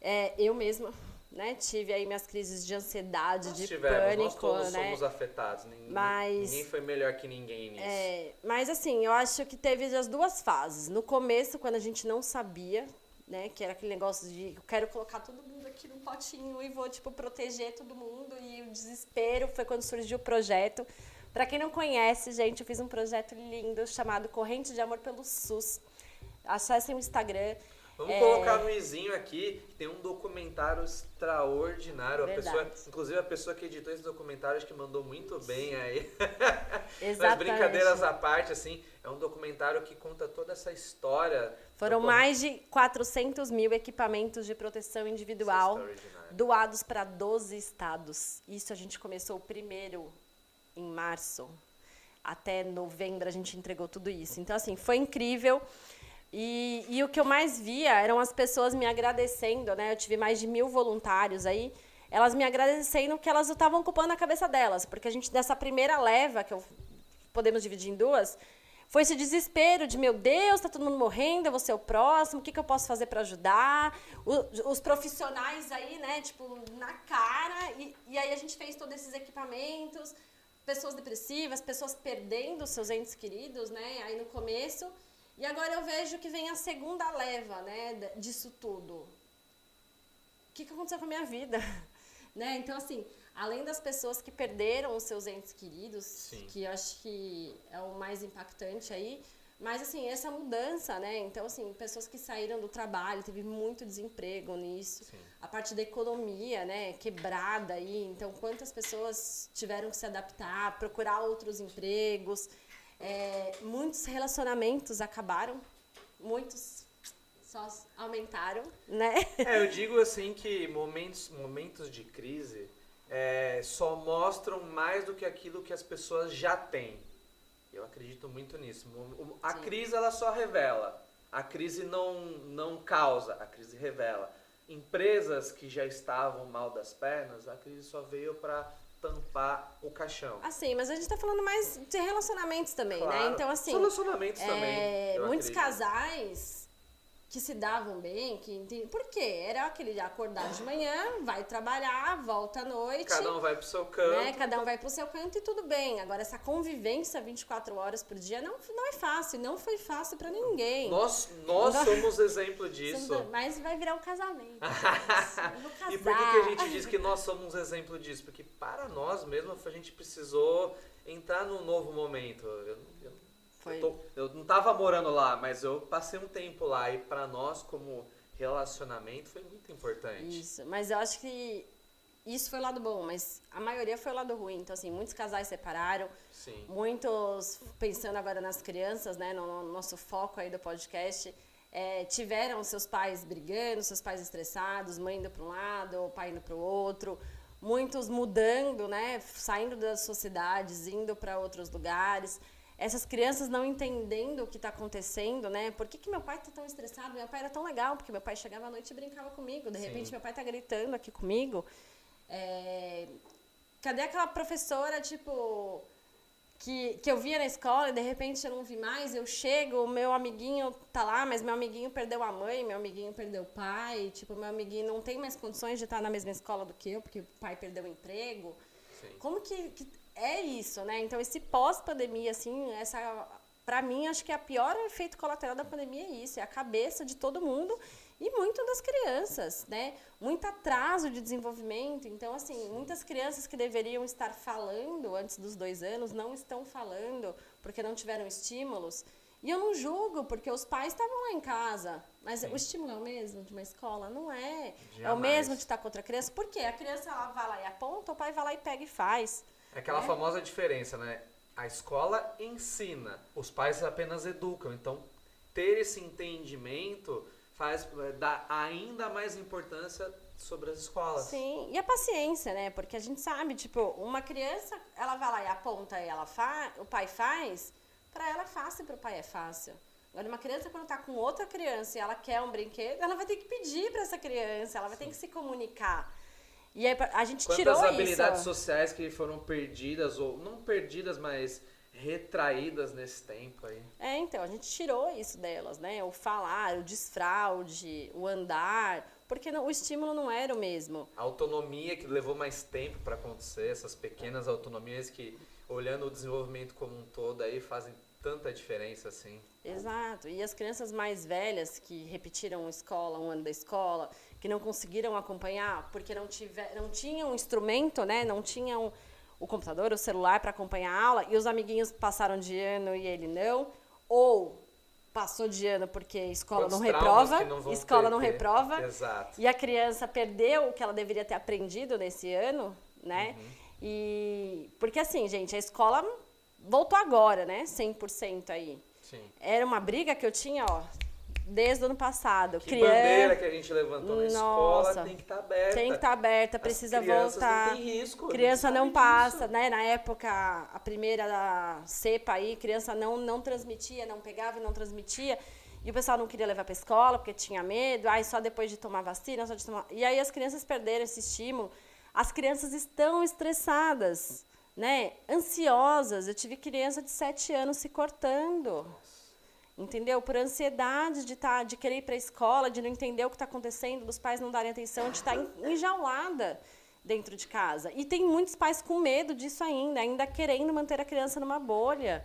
É, eu mesma, né, tive aí minhas crises de ansiedade, nós de tivemos, pânico, nós todos né? somos afetados, ninguém, mas, ninguém foi melhor que ninguém nisso. É, mas assim, eu acho que teve as duas fases. No começo, quando a gente não sabia, né, que era aquele negócio de eu quero colocar todo mundo aqui num potinho e vou tipo proteger todo mundo e o desespero foi quando surgiu o projeto para quem não conhece, gente, eu fiz um projeto lindo chamado Corrente de Amor pelo SUS. Acessem o Instagram. Vamos é... colocar no izinho aqui, tem um documentário extraordinário. A pessoa, inclusive a pessoa que editou esse documentário acho que mandou muito bem aí. Exatamente. Mas brincadeiras à parte, assim, é um documentário que conta toda essa história. Foram mais de 400 mil equipamentos de proteção individual é doados para 12 estados. Isso a gente começou o primeiro em março. Até novembro a gente entregou tudo isso. Então, assim, foi incrível. E, e o que eu mais via eram as pessoas me agradecendo, né? Eu tive mais de mil voluntários aí. Elas me agradecendo que elas estavam ocupando a cabeça delas. Porque a gente, dessa primeira leva, que eu, podemos dividir em duas, foi esse desespero de, meu Deus, está todo mundo morrendo, eu vou ser o próximo, o que, que eu posso fazer para ajudar? O, os profissionais aí, né, tipo, na cara. E, e aí a gente fez todos esses equipamentos pessoas depressivas, pessoas perdendo seus entes queridos, né? Aí no começo. E agora eu vejo que vem a segunda leva, né, disso tudo. O que, que aconteceu com a minha vida? né? Então, assim, além das pessoas que perderam os seus entes queridos, Sim. que eu acho que é o mais impactante aí, mas, assim, essa mudança, né? Então, assim, pessoas que saíram do trabalho, teve muito desemprego nisso. Sim. A parte da economia, né? Quebrada aí. Então, quantas pessoas tiveram que se adaptar, procurar outros empregos. É, muitos relacionamentos acabaram. Muitos só aumentaram, né? É, eu digo, assim, que momentos, momentos de crise é, só mostram mais do que aquilo que as pessoas já têm. Eu acredito muito nisso. A Sim. crise ela só revela. A crise não, não causa, a crise revela. Empresas que já estavam mal das pernas, a crise só veio para tampar o caixão. Assim, mas a gente está falando mais de relacionamentos também, né? claro. né? Então, assim. Relacionamentos é, também. Muitos acredito. casais que se davam bem, que por quê? Era aquele de acordar de manhã, vai trabalhar, volta à noite. Cada um vai pro seu canto. Né? Cada um vai pro seu canto e tudo bem. Agora, essa convivência 24 horas por dia não, não é fácil, não foi fácil para ninguém. Nós, nós somos exemplo disso. Mas vai virar um casamento. e por que, que a gente diz que nós somos exemplo disso? Porque para nós mesmo a gente precisou entrar num novo momento. Eu, eu foi... Eu, tô, eu não tava morando lá, mas eu passei um tempo lá e para nós como relacionamento foi muito importante. Isso, mas eu acho que isso foi o lado bom, mas a maioria foi o lado ruim. Então, assim, muitos casais separaram. Sim. Muitos, pensando agora nas crianças, né, no, no nosso foco aí do podcast, é, tiveram seus pais brigando, seus pais estressados, mãe indo para um lado, o pai indo para o outro. Muitos mudando, né, saindo das sociedades, indo para outros lugares essas crianças não entendendo o que está acontecendo, né? Por que, que meu pai está tão estressado? Meu pai era tão legal, porque meu pai chegava à noite e brincava comigo. De Sim. repente, meu pai está gritando aqui comigo. É... Cadê aquela professora, tipo... que, que eu via na escola e de repente eu não vi mais, eu chego, meu amiguinho tá lá, mas meu amiguinho perdeu a mãe, meu amiguinho perdeu o pai, tipo, meu amiguinho não tem mais condições de estar na mesma escola do que eu, porque o pai perdeu o emprego. Sim. Como que, que é isso, né? Então, esse pós-pandemia, assim, essa para mim, acho que a pior efeito colateral da pandemia é isso, é a cabeça de todo mundo e muito das crianças, né? Muito atraso de desenvolvimento. Então, assim, muitas crianças que deveriam estar falando antes dos dois anos não estão falando porque não tiveram estímulos. E eu não julgo, porque os pais estavam lá em casa. Mas Sim. o estímulo é o mesmo de uma escola? Não é. Jamais. É o mesmo de estar com outra criança. Por quê? A criança ela vai lá e aponta, o pai vai lá e pega e faz. É aquela é. famosa diferença, né? A escola ensina, os pais apenas educam. Então, ter esse entendimento faz dá ainda mais importância sobre as escolas. Sim, e a paciência, né? Porque a gente sabe, tipo, uma criança, ela vai lá e aponta e ela faz, o pai faz, para ela é fácil, para o pai é fácil. Agora, uma criança, quando tá com outra criança e ela quer um brinquedo, ela vai ter que pedir para essa criança, ela vai Sim. ter que se comunicar. E aí, a gente Quantas tirou habilidades isso. sociais que foram perdidas, ou não perdidas, mas retraídas nesse tempo aí. É, então, a gente tirou isso delas, né? O falar, o desfraude, o andar, porque não, o estímulo não era o mesmo. A autonomia que levou mais tempo para acontecer, essas pequenas autonomias que, olhando o desenvolvimento como um todo, aí fazem tanta diferença assim. Exato. E as crianças mais velhas que repetiram escola, um ano da escola, que não conseguiram acompanhar porque não, tiver, não tinham um instrumento, né? Não tinham o computador, o celular para acompanhar a aula e os amiguinhos passaram de ano e ele não, ou passou de ano porque escola Quantos não reprova, não escola não reprova, Exato. e a criança perdeu o que ela deveria ter aprendido nesse ano, né? Uhum. E porque assim, gente, a escola voltou agora, né? 100% aí. Sim. Era uma briga que eu tinha, ó, desde o ano passado. Que Criança... bandeira que a gente levantou na Nossa, escola tem que estar tá aberta. Tem que estar tá aberta, precisa voltar. Não tem risco. Criança não passa, né? Na época, a primeira cepa aí, criança não, não transmitia, não pegava e não transmitia. E o pessoal não queria levar para escola porque tinha medo. Aí só depois de tomar vacina, só de tomar... E aí as crianças perderam esse estímulo. As crianças estão estressadas, né? Ansiosas. Eu tive criança de 7 anos se cortando. Nossa entendeu? Por ansiedade de, tá, de querer ir para a escola, de não entender o que está acontecendo, dos pais não darem atenção, de estar tá enjaulada dentro de casa. E tem muitos pais com medo disso ainda, ainda querendo manter a criança numa bolha.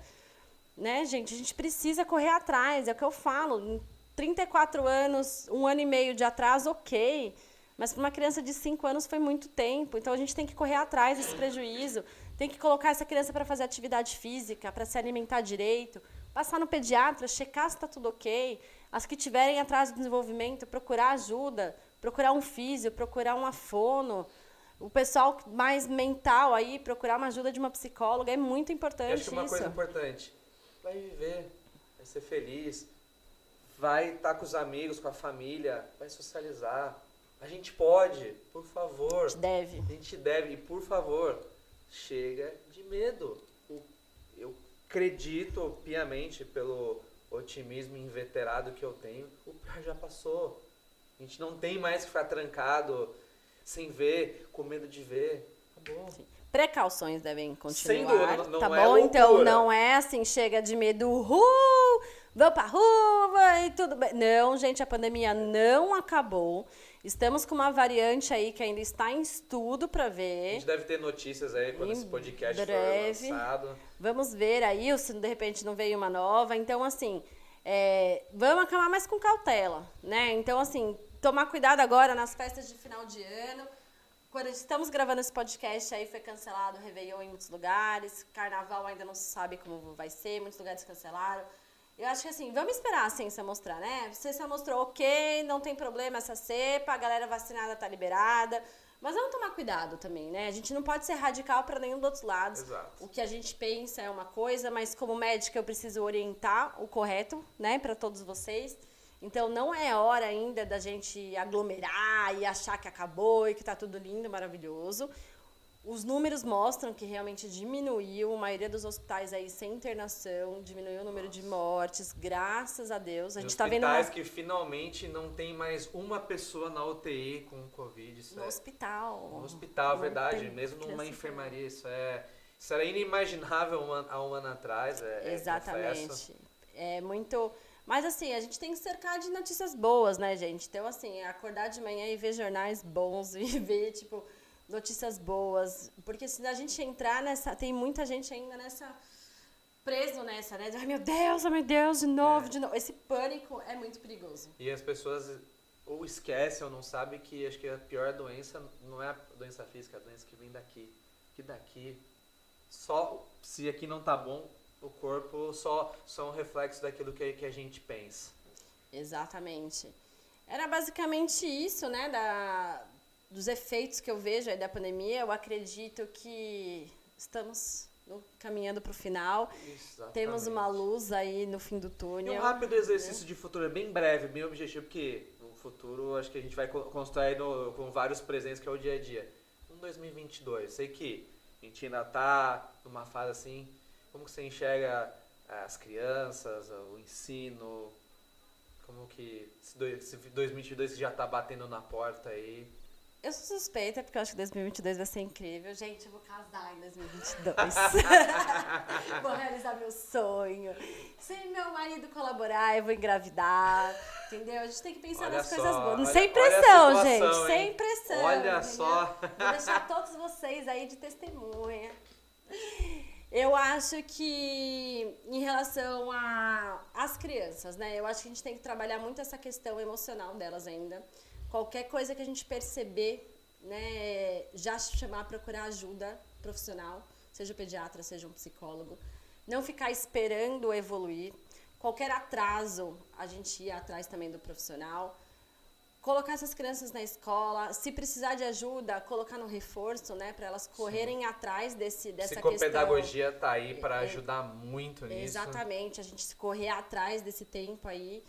Né, gente? A gente precisa correr atrás, é o que eu falo. Em 34 anos, um ano e meio de atraso, ok. Mas para uma criança de 5 anos foi muito tempo. Então a gente tem que correr atrás desse prejuízo. Tem que colocar essa criança para fazer atividade física, para se alimentar direito, passar no pediatra, checar se está tudo ok. As que tiverem atraso de desenvolvimento, procurar ajuda, procurar um físio, procurar um afono. O pessoal mais mental aí, procurar uma ajuda de uma psicóloga, é muito importante Eu acho que uma isso. coisa importante, vai viver, vai ser feliz, vai estar tá com os amigos, com a família, vai socializar. A gente pode, por favor. A gente deve. A gente deve, e por favor, chega de medo. Acredito piamente pelo otimismo inveterado que eu tenho, o pior já passou. A gente não tem mais que ficar trancado, sem ver, com medo de ver. Acabou. Sim. Precauções devem continuar. Sem dúvida, não, não tá é bom? Loucura. Então não é assim, chega de medo, uhul, vou pra rua e tudo bem. Não, gente, a pandemia não acabou. Estamos com uma variante aí que ainda está em estudo para ver. A gente deve ter notícias aí quando em esse podcast breve. for lançado. Vamos ver aí se de repente não veio uma nova. Então, assim, é, vamos acalmar mais com cautela, né? Então, assim, tomar cuidado agora nas festas de final de ano. Quando estamos gravando esse podcast, aí foi cancelado o Réveillon em muitos lugares. Carnaval ainda não se sabe como vai ser, muitos lugares cancelaram. Eu acho que assim, vamos esperar a ciência mostrar, né? A ciência mostrou, ok, não tem problema essa cepa, a galera vacinada tá liberada. Mas vamos tomar cuidado também, né? A gente não pode ser radical para nenhum dos outros lados. Exato. O que a gente pensa é uma coisa, mas como médica eu preciso orientar o correto, né, para todos vocês. Então não é hora ainda da gente aglomerar e achar que acabou e que tá tudo lindo, maravilhoso. Os números mostram que realmente diminuiu, a maioria dos hospitais aí sem internação, diminuiu o número de mortes, graças a Deus. A gente está vendo hospitais que finalmente não tem mais uma pessoa na UTI com Covid. no é... hospital. No hospital, não verdade. Mesmo numa enfermaria, isso é Isso era inimaginável há um ano atrás, é, Exatamente. É, é muito... Mas assim, a gente tem que cercar de notícias boas, né, gente? Então, assim, acordar de manhã e ver jornais bons e ver, tipo, notícias boas. Porque se a gente entrar nessa. Tem muita gente ainda nessa. preso nessa, né? Ai meu Deus, ai meu Deus, de novo, é. de novo. Esse pânico é muito perigoso. E as pessoas ou esquecem ou não sabem que acho que a pior doença não é a doença física, é a doença que vem daqui. Que daqui. Só se aqui não tá bom, o corpo só, só um reflexo daquilo que, que a gente pensa. Exatamente. Era basicamente isso, né? Da, dos efeitos que eu vejo aí da pandemia. Eu acredito que estamos caminhando para o final. Exatamente. Temos uma luz aí no fim do túnel. E um rápido exercício né? de futuro, é bem breve, bem objetivo, porque no futuro acho que a gente vai construir no, com vários presentes que é o dia a dia. Em 2022, sei que a gente ainda está numa fase assim como que você enxerga as crianças, o ensino? Como que esse 2022 já está batendo na porta aí? Eu sou suspeita porque eu acho que 2022 vai ser incrível. Gente, eu vou casar em 2022. vou realizar meu sonho. Se meu marido colaborar, eu vou engravidar. Entendeu? A gente tem que pensar olha nas só, coisas boas. Olha, sem pressão, situação, gente. Hein? Sem pressão. Olha entendeu? só. Vou deixar todos vocês aí de testemunha. Eu acho que em relação às crianças, né? Eu acho que a gente tem que trabalhar muito essa questão emocional delas ainda. Qualquer coisa que a gente perceber, né, já chamar, procurar ajuda profissional, seja o pediatra, seja um psicólogo. Não ficar esperando evoluir. Qualquer atraso, a gente ir atrás também do profissional colocar essas crianças na escola, se precisar de ajuda, colocar no reforço, né, para elas correrem Sim. atrás desse dessa questão. Psicopedagogia tá aí para é, ajudar muito nisso. Exatamente, a gente correr atrás desse tempo aí.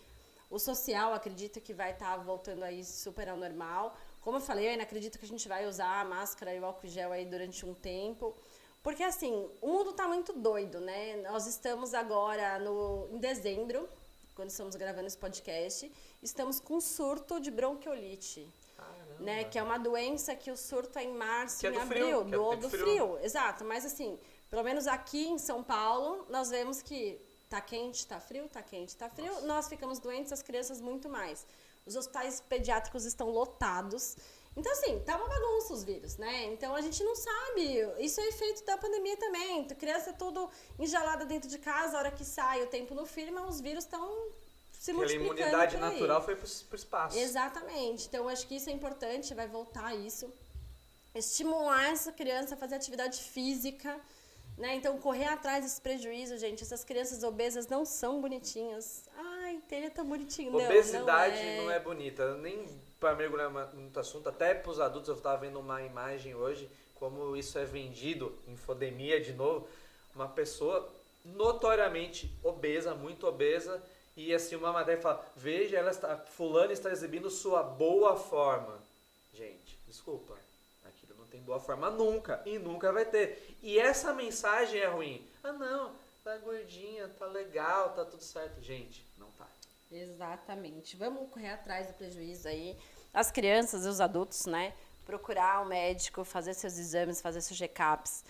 O social, acredito que vai estar tá voltando aí super ao normal. Como eu falei, eu ainda acredito que a gente vai usar a máscara e o álcool gel aí durante um tempo. Porque assim, o mundo tá muito doido, né? Nós estamos agora no, em dezembro, quando estamos gravando esse podcast, estamos com surto de bronquiolite. Caramba. Né, que é uma doença que o surto é em março, que é em abril, frio, do, é do frio. frio. Exato, mas assim, pelo menos aqui em São Paulo, nós vemos que tá quente, tá frio, tá quente, tá frio. Nossa. Nós ficamos doentes, as crianças muito mais. Os hospitais pediátricos estão lotados. Então, assim, tá uma bagunça os vírus, né? Então a gente não sabe. Isso é efeito da pandemia também. A criança tudo enjalada dentro de casa, a hora que sai o tempo no firma, os vírus estão se multiplicando. Aquela imunidade natural foi pro, pro espaço. Exatamente. Então acho que isso é importante, vai voltar isso. Estimular essa criança a fazer atividade física. Né? Então, correr atrás desse prejuízo, gente. Essas crianças obesas não são bonitinhas. Ai, ele é tão bonitinho. Obesidade não, não, é... não é bonita. Nem para mergulhar muito assunto, até para os adultos, eu estava vendo uma imagem hoje, como isso é vendido, infodemia de novo, uma pessoa notoriamente obesa, muito obesa, e assim uma matéria fala, veja, ela está, fulano está exibindo sua boa forma. Gente, desculpa, tem boa forma nunca, e nunca vai ter. E essa mensagem é ruim. Ah não, tá gordinha, tá legal, tá tudo certo. Gente, não tá. Exatamente. Vamos correr atrás do prejuízo aí. As crianças e os adultos, né? Procurar o um médico, fazer seus exames, fazer seus check-ups.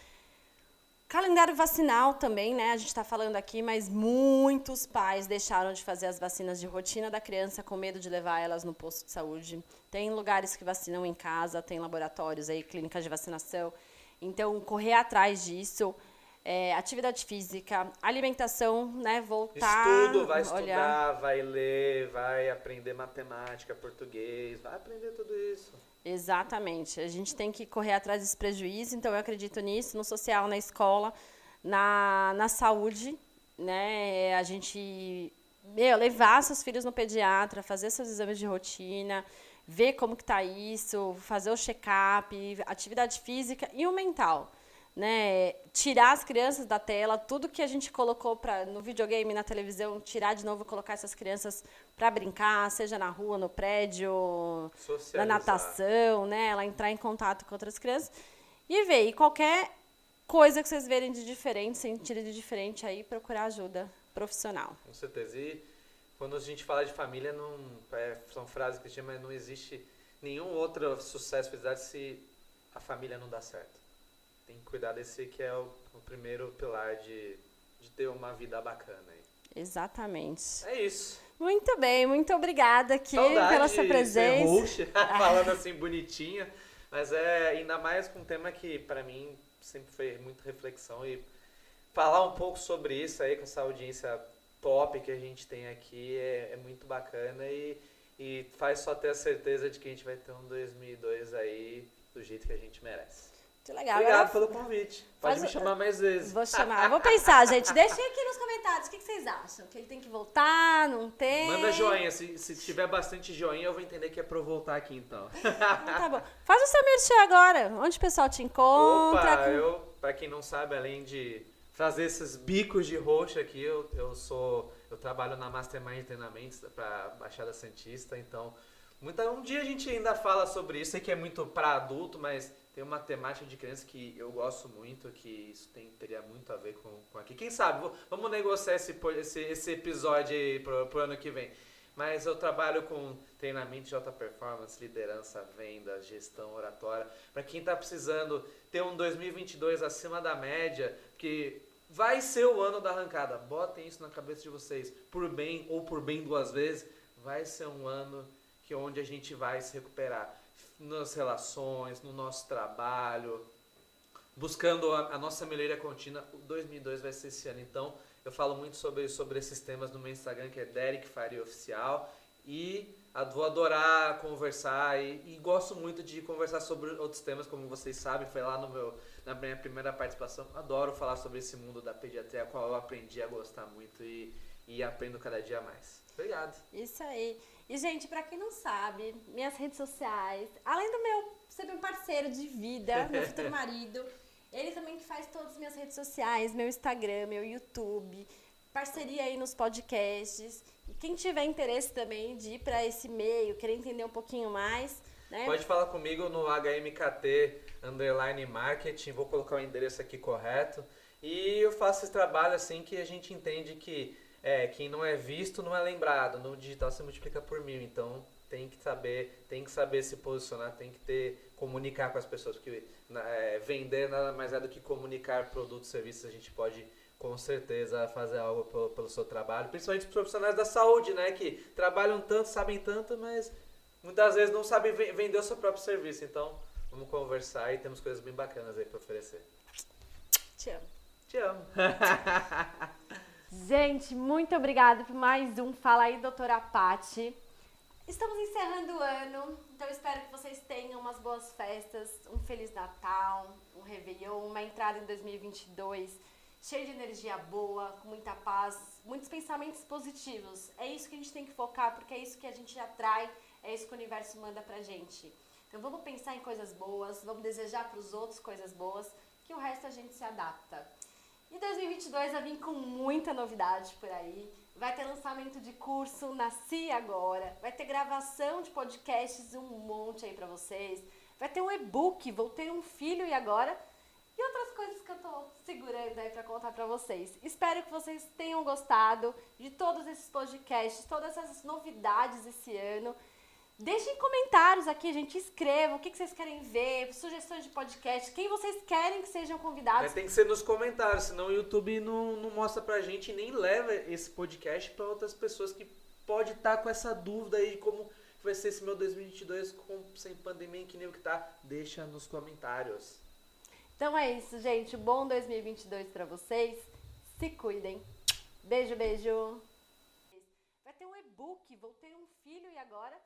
Calendário vacinal também, né? A gente está falando aqui, mas muitos pais deixaram de fazer as vacinas de rotina da criança com medo de levar elas no posto de saúde. Tem lugares que vacinam em casa, tem laboratórios aí, clínicas de vacinação. Então, correr atrás disso é, atividade física, alimentação, né? Voltar. Estudo, vai estudar, olhar. vai ler, vai aprender matemática, português, vai aprender tudo isso. Exatamente. A gente tem que correr atrás desse prejuízo, então eu acredito nisso, no social, na escola, na, na saúde, né? A gente meu, levar seus filhos no pediatra, fazer seus exames de rotina, ver como que tá isso, fazer o check-up, atividade física e o mental né, tirar as crianças da tela, tudo que a gente colocou pra, no videogame, na televisão, tirar de novo, colocar essas crianças para brincar, seja na rua, no prédio, na natação, né, ela entrar em contato com outras crianças e ver. E qualquer coisa que vocês verem de diferente, sentirem de diferente aí, procurar ajuda profissional. Com certeza. E quando a gente fala de família, não, é, são frases que mas não existe nenhum outro sucesso, felicidade se a família não dá certo. Tem que cuidar desse que é o, o primeiro pilar de, de ter uma vida bacana aí. Exatamente. É isso. Muito bem, muito obrigada aqui Saudade pela sua presença. Host, falando assim bonitinha, mas é ainda mais com um tema que para mim sempre foi muita reflexão e falar um pouco sobre isso aí com essa audiência top que a gente tem aqui é, é muito bacana e, e faz só ter a certeza de que a gente vai ter um 2002 aí do jeito que a gente merece. Muito legal. Obrigado Agora, pelo convite. Pode me chamar mais vezes. Vou chamar. Vou pensar, gente. Deixem aqui nos comentários o que que vocês acham. Que ele tem que voltar, não tem? Manda joinha, se, se tiver bastante joinha eu vou entender que é pra eu voltar aqui então. Então tá bom. Faz o seu merchan agora. Onde o pessoal te encontra? Opa, com- eu, pra quem não sabe, além de fazer esses bicos de roxo aqui, eu, eu sou. Eu trabalho na Mastermind Treinamentos pra Baixada Santista, então. Muita, um dia a gente ainda fala sobre isso, sei que é muito pra adulto, mas tem uma temática de criança que eu gosto muito, que isso tem, teria muito a ver com, com aqui. Quem sabe, vamos negociar esse, esse, esse episódio aí pro, pro ano que vem. Mas eu trabalho com treinamento de alta performance, liderança, venda, gestão, oratória. Para quem está precisando ter um 2022 acima da média, que vai ser o ano da arrancada. Botem isso na cabeça de vocês. Por bem ou por bem duas vezes, vai ser um ano que onde a gente vai se recuperar nas relações, no nosso trabalho, buscando a, a nossa melhoria contínua. O 2002 vai ser esse ano, então eu falo muito sobre, sobre esses temas no meu Instagram, que é Derek Faria Oficial. E vou adorar conversar e, e gosto muito de conversar sobre outros temas, como vocês sabem, foi lá no meu, na minha primeira participação. Adoro falar sobre esse mundo da pediatria, qual eu aprendi a gostar muito e, e aprendo cada dia mais. Obrigado. Isso aí. E, gente, pra quem não sabe, minhas redes sociais, além do meu ser meu parceiro de vida, meu futuro marido, ele também que faz todas as minhas redes sociais, meu Instagram, meu YouTube, parceria aí nos podcasts. E quem tiver interesse também de ir pra esse meio, querer entender um pouquinho mais, né? Pode falar comigo no HMKT underline marketing, vou colocar o endereço aqui correto. E eu faço esse trabalho assim que a gente entende que é, quem não é visto não é lembrado. No digital se multiplica por mil, então tem que saber, tem que saber se posicionar, tem que ter, comunicar com as pessoas, porque é, vender nada mais é do que comunicar produtos, serviços, a gente pode com certeza fazer algo pelo, pelo seu trabalho, principalmente os profissionais da saúde, né, que trabalham tanto, sabem tanto, mas muitas vezes não sabem ve- vender o seu próprio serviço. Então, vamos conversar e temos coisas bem bacanas aí para oferecer. Te amo. Te amo. Gente, muito obrigada por mais um Fala aí, doutora Pati. Estamos encerrando o ano, então espero que vocês tenham umas boas festas, um Feliz Natal, um Réveillon, uma entrada em 2022 cheio de energia boa, com muita paz, muitos pensamentos positivos. É isso que a gente tem que focar, porque é isso que a gente atrai, é isso que o universo manda pra gente. Então vamos pensar em coisas boas, vamos desejar para os outros coisas boas, que o resto a gente se adapta. E 2022 vai vir com muita novidade por aí. Vai ter lançamento de curso Nasci Agora. Vai ter gravação de podcasts, um monte aí pra vocês. Vai ter um e-book, Vou Ter um Filho e Agora. E outras coisas que eu tô segurando aí pra contar pra vocês. Espero que vocês tenham gostado de todos esses podcasts, todas essas novidades esse ano. Deixem comentários aqui, gente. Escrevam o que que vocês querem ver, sugestões de podcast, quem vocês querem que sejam convidados. Mas tem que ser nos comentários, senão o YouTube não, não mostra pra gente e nem leva esse podcast pra outras pessoas que pode estar com essa dúvida aí de como vai ser esse meu 2022 com, sem pandemia que nem o que tá. Deixa nos comentários. Então é isso, gente. Bom 2022 pra vocês. Se cuidem. Beijo, beijo. Vai ter um e-book, Vou Ter um Filho e Agora,